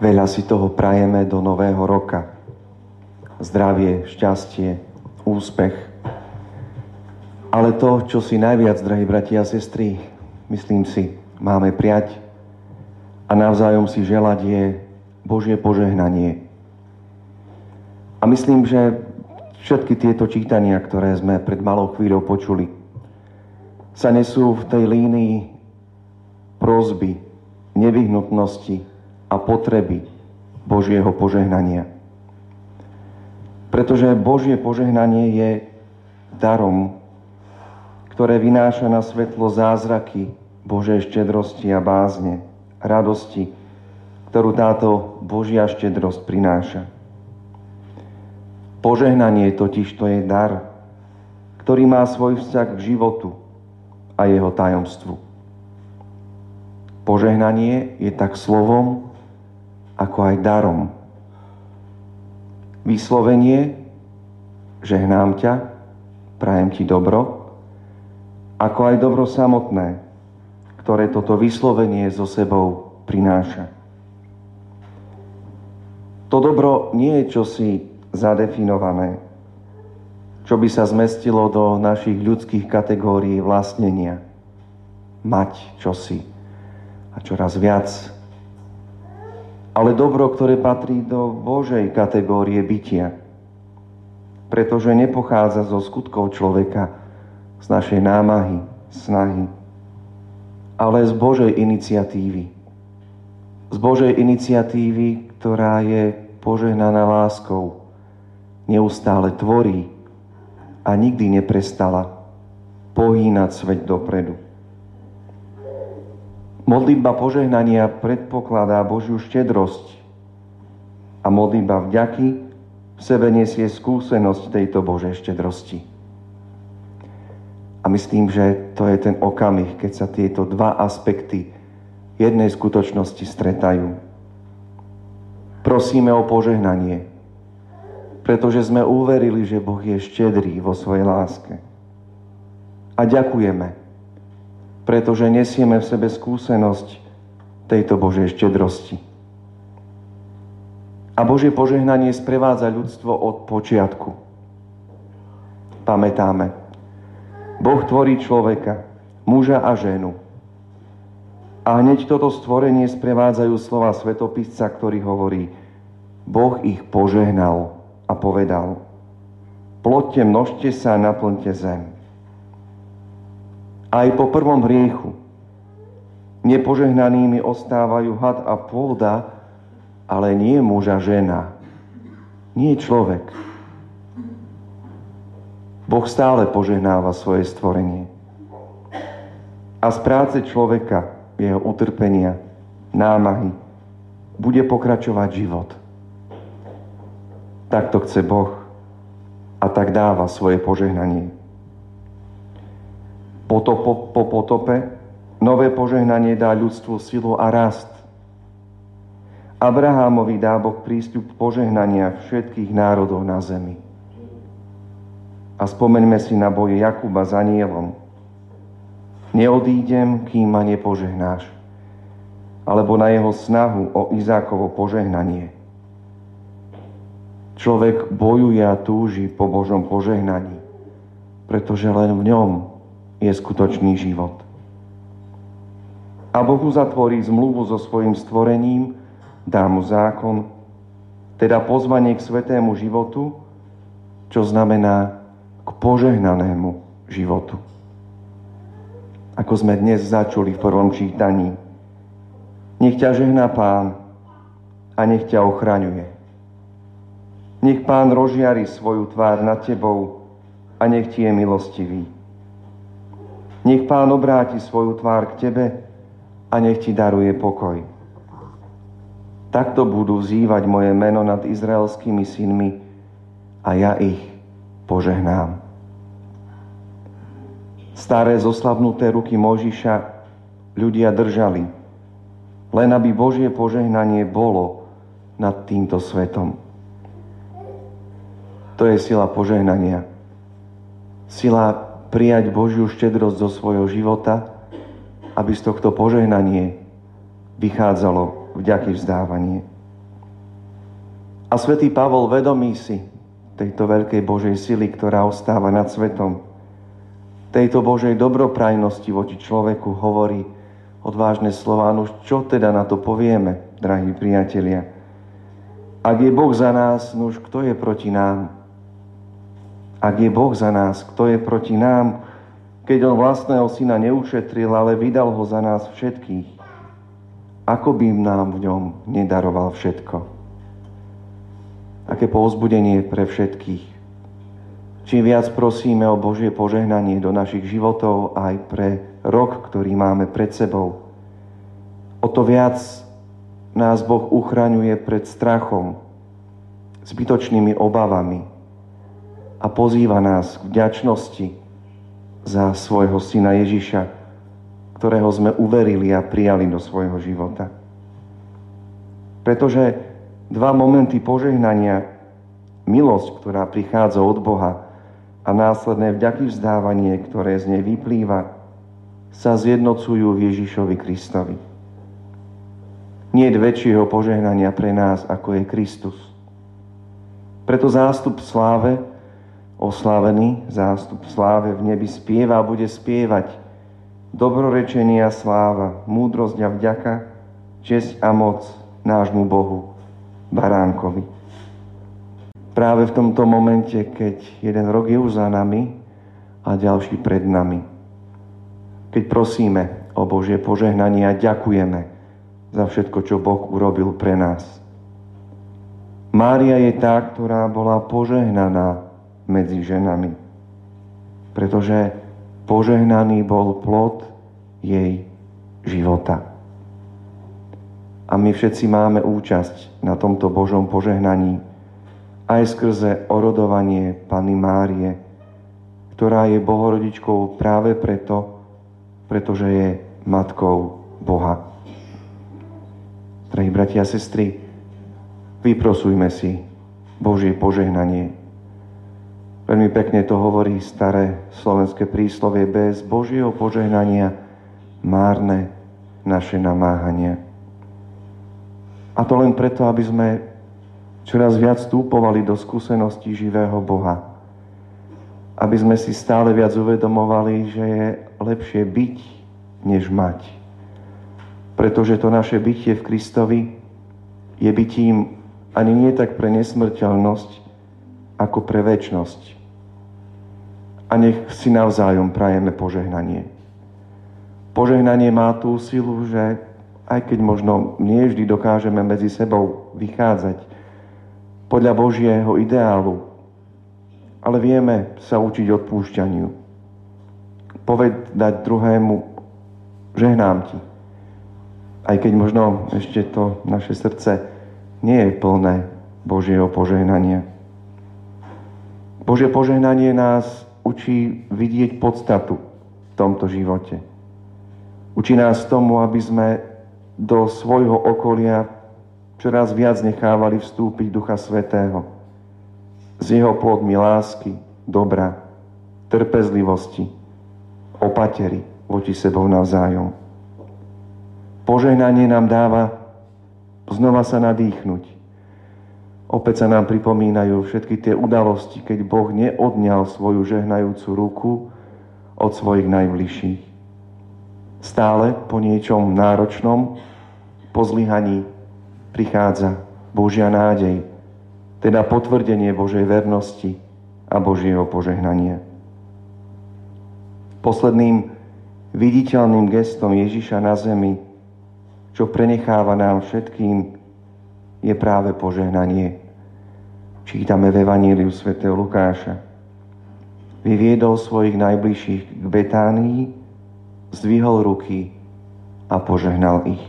Veľa si toho prajeme do nového roka. Zdravie, šťastie, úspech. Ale to, čo si najviac, drahí bratia a sestry, myslím si, máme prijať a navzájom si želať je Božie požehnanie. A myslím, že všetky tieto čítania, ktoré sme pred malou chvíľou počuli, sa nesú v tej línii prozby, nevyhnutnosti, a potreby Božieho požehnania. Pretože Božie požehnanie je darom, ktoré vynáša na svetlo zázraky Božej štedrosti a bázne, radosti, ktorú táto Božia štedrosť prináša. Požehnanie totiž to je dar, ktorý má svoj vzťah k životu a jeho tajomstvu. Požehnanie je tak slovom, ako aj darom. Vyslovenie, žehnám ťa, prajem ti dobro, ako aj dobro samotné, ktoré toto vyslovenie so sebou prináša. To dobro nie je čosi zadefinované, čo by sa zmestilo do našich ľudských kategórií vlastnenia. Mať čosi a čoraz viac ale dobro, ktoré patrí do Božej kategórie bytia. Pretože nepochádza zo skutkov človeka, z našej námahy, snahy, ale z Božej iniciatívy. Z Božej iniciatívy, ktorá je požehnaná láskou, neustále tvorí a nikdy neprestala pohýnať svet dopredu. Modlitba požehnania predpokladá Božiu štedrosť a modlitba vďaky v sebe nesie skúsenosť tejto Božej štedrosti. A myslím, že to je ten okamih, keď sa tieto dva aspekty jednej skutočnosti stretajú. Prosíme o požehnanie, pretože sme uverili, že Boh je štedrý vo svojej láske. A ďakujeme, pretože nesieme v sebe skúsenosť tejto Božej štedrosti. A Božie požehnanie sprevádza ľudstvo od počiatku. Pamätáme, Boh tvorí človeka, muža a ženu. A hneď toto stvorenie sprevádzajú slova svetopisca, ktorý hovorí, Boh ich požehnal a povedal, plodte, množte sa a naplňte zem aj po prvom hriechu. Nepožehnanými ostávajú had a pôda, ale nie muža žena. Nie človek. Boh stále požehnáva svoje stvorenie. A z práce človeka, jeho utrpenia, námahy, bude pokračovať život. Takto chce Boh a tak dáva svoje požehnanie potopo, po potope, nové požehnanie dá ľudstvu silu a rast. Abrahámovi dá Boh prístup požehnania všetkých národov na zemi. A spomeňme si na boje Jakuba za nielom. Neodídem, kým ma nepožehnáš. Alebo na jeho snahu o Izákovo požehnanie. Človek bojuje a túži po Božom požehnaní, pretože len v ňom je skutočný život. A Boh uzatvorí zmluvu so svojim stvorením, dá mu zákon, teda pozvanie k svetému životu, čo znamená k požehnanému životu. Ako sme dnes začuli v prvom čítaní. Nech ťa žehná Pán a nech ťa ochraňuje. Nech Pán rozžiari svoju tvár nad tebou a nech ti je milostivý. Nech Pán obráti svoju tvár k tebe a nech ti daruje pokoj. Takto budú vzývať moje meno nad izraelskými synmi a ja ich požehnám. Staré zoslabnuté ruky Možiša ľudia držali, len aby Božie požehnanie bolo nad týmto svetom. To je sila požehnania. Sila prijať Božiu štedrosť zo svojho života, aby z tohto požehnanie vychádzalo vďaky vzdávanie. A svätý Pavol vedomí si tejto veľkej Božej sily, ktorá ostáva nad svetom, tejto Božej dobroprajnosti voči človeku hovorí odvážne slova. No čo teda na to povieme, drahí priatelia? Ak je Boh za nás, nuž kto je proti nám? Ak je Boh za nás, kto je proti nám? Keď on vlastného syna neušetril, ale vydal ho za nás všetkých. Ako by nám v ňom nedaroval všetko? aké povzbudenie pre všetkých. Čím viac prosíme o Božie požehnanie do našich životov aj pre rok, ktorý máme pred sebou, o to viac nás Boh uchraňuje pred strachom, zbytočnými obavami a pozýva nás k vďačnosti za svojho syna Ježiša, ktorého sme uverili a prijali do svojho života. Pretože dva momenty požehnania, milosť, ktorá prichádza od Boha a následné vďaky vzdávanie, ktoré z nej vyplýva, sa zjednocujú v Ježišovi Kristovi. Nie je väčšieho požehnania pre nás, ako je Kristus. Preto zástup sláve, oslávený zástup sláve v nebi spieva a bude spievať dobrorečenia sláva, múdrosť a vďaka, česť a moc nášmu Bohu baránkovi. Práve v tomto momente, keď jeden rok je už za nami a ďalší pred nami. Keď prosíme o Božie požehnanie a ďakujeme za všetko, čo Boh urobil pre nás. Mária je tá, ktorá bola požehnaná medzi ženami, pretože požehnaný bol plod jej života. A my všetci máme účasť na tomto Božom požehnaní aj skrze orodovanie Pany Márie, ktorá je bohorodičkou práve preto, pretože je matkou Boha. Drahí bratia a sestry, vyprosujme si Božie požehnanie. Veľmi pekne to hovorí staré slovenské príslovie bez Božieho požehnania márne naše namáhania. A to len preto, aby sme čoraz viac vstúpovali do skúsenosti živého Boha. Aby sme si stále viac uvedomovali, že je lepšie byť, než mať. Pretože to naše bytie v Kristovi je bytím ani nie tak pre nesmrteľnosť, ako pre väčnosť. A nech si navzájom prajeme požehnanie. Požehnanie má tú silu, že aj keď možno nie vždy dokážeme medzi sebou vychádzať podľa Božieho ideálu, ale vieme sa učiť odpúšťaniu. Povedať druhému, žehnám ti. Aj keď možno ešte to naše srdce nie je plné Božieho požehnania. Božie požehnanie nás učí vidieť podstatu v tomto živote. Učí nás tomu, aby sme do svojho okolia čoraz viac nechávali vstúpiť Ducha Svetého. Z jeho plodmi lásky, dobra, trpezlivosti, opatery voči sebou navzájom. Požehnanie nám dáva znova sa nadýchnuť. Opäť sa nám pripomínajú všetky tie udalosti, keď Boh neodňal svoju žehnajúcu ruku od svojich najbližších. Stále po niečom náročnom, po zlyhaní prichádza Božia nádej, teda potvrdenie Božej vernosti a Božieho požehnania. Posledným viditeľným gestom Ježiša na zemi, čo prenecháva nám všetkým, je práve požehnanie. Čítame v Evaníliu sv. Lukáša. Vyviedol svojich najbližších k Betánii, zdvihol ruky a požehnal ich.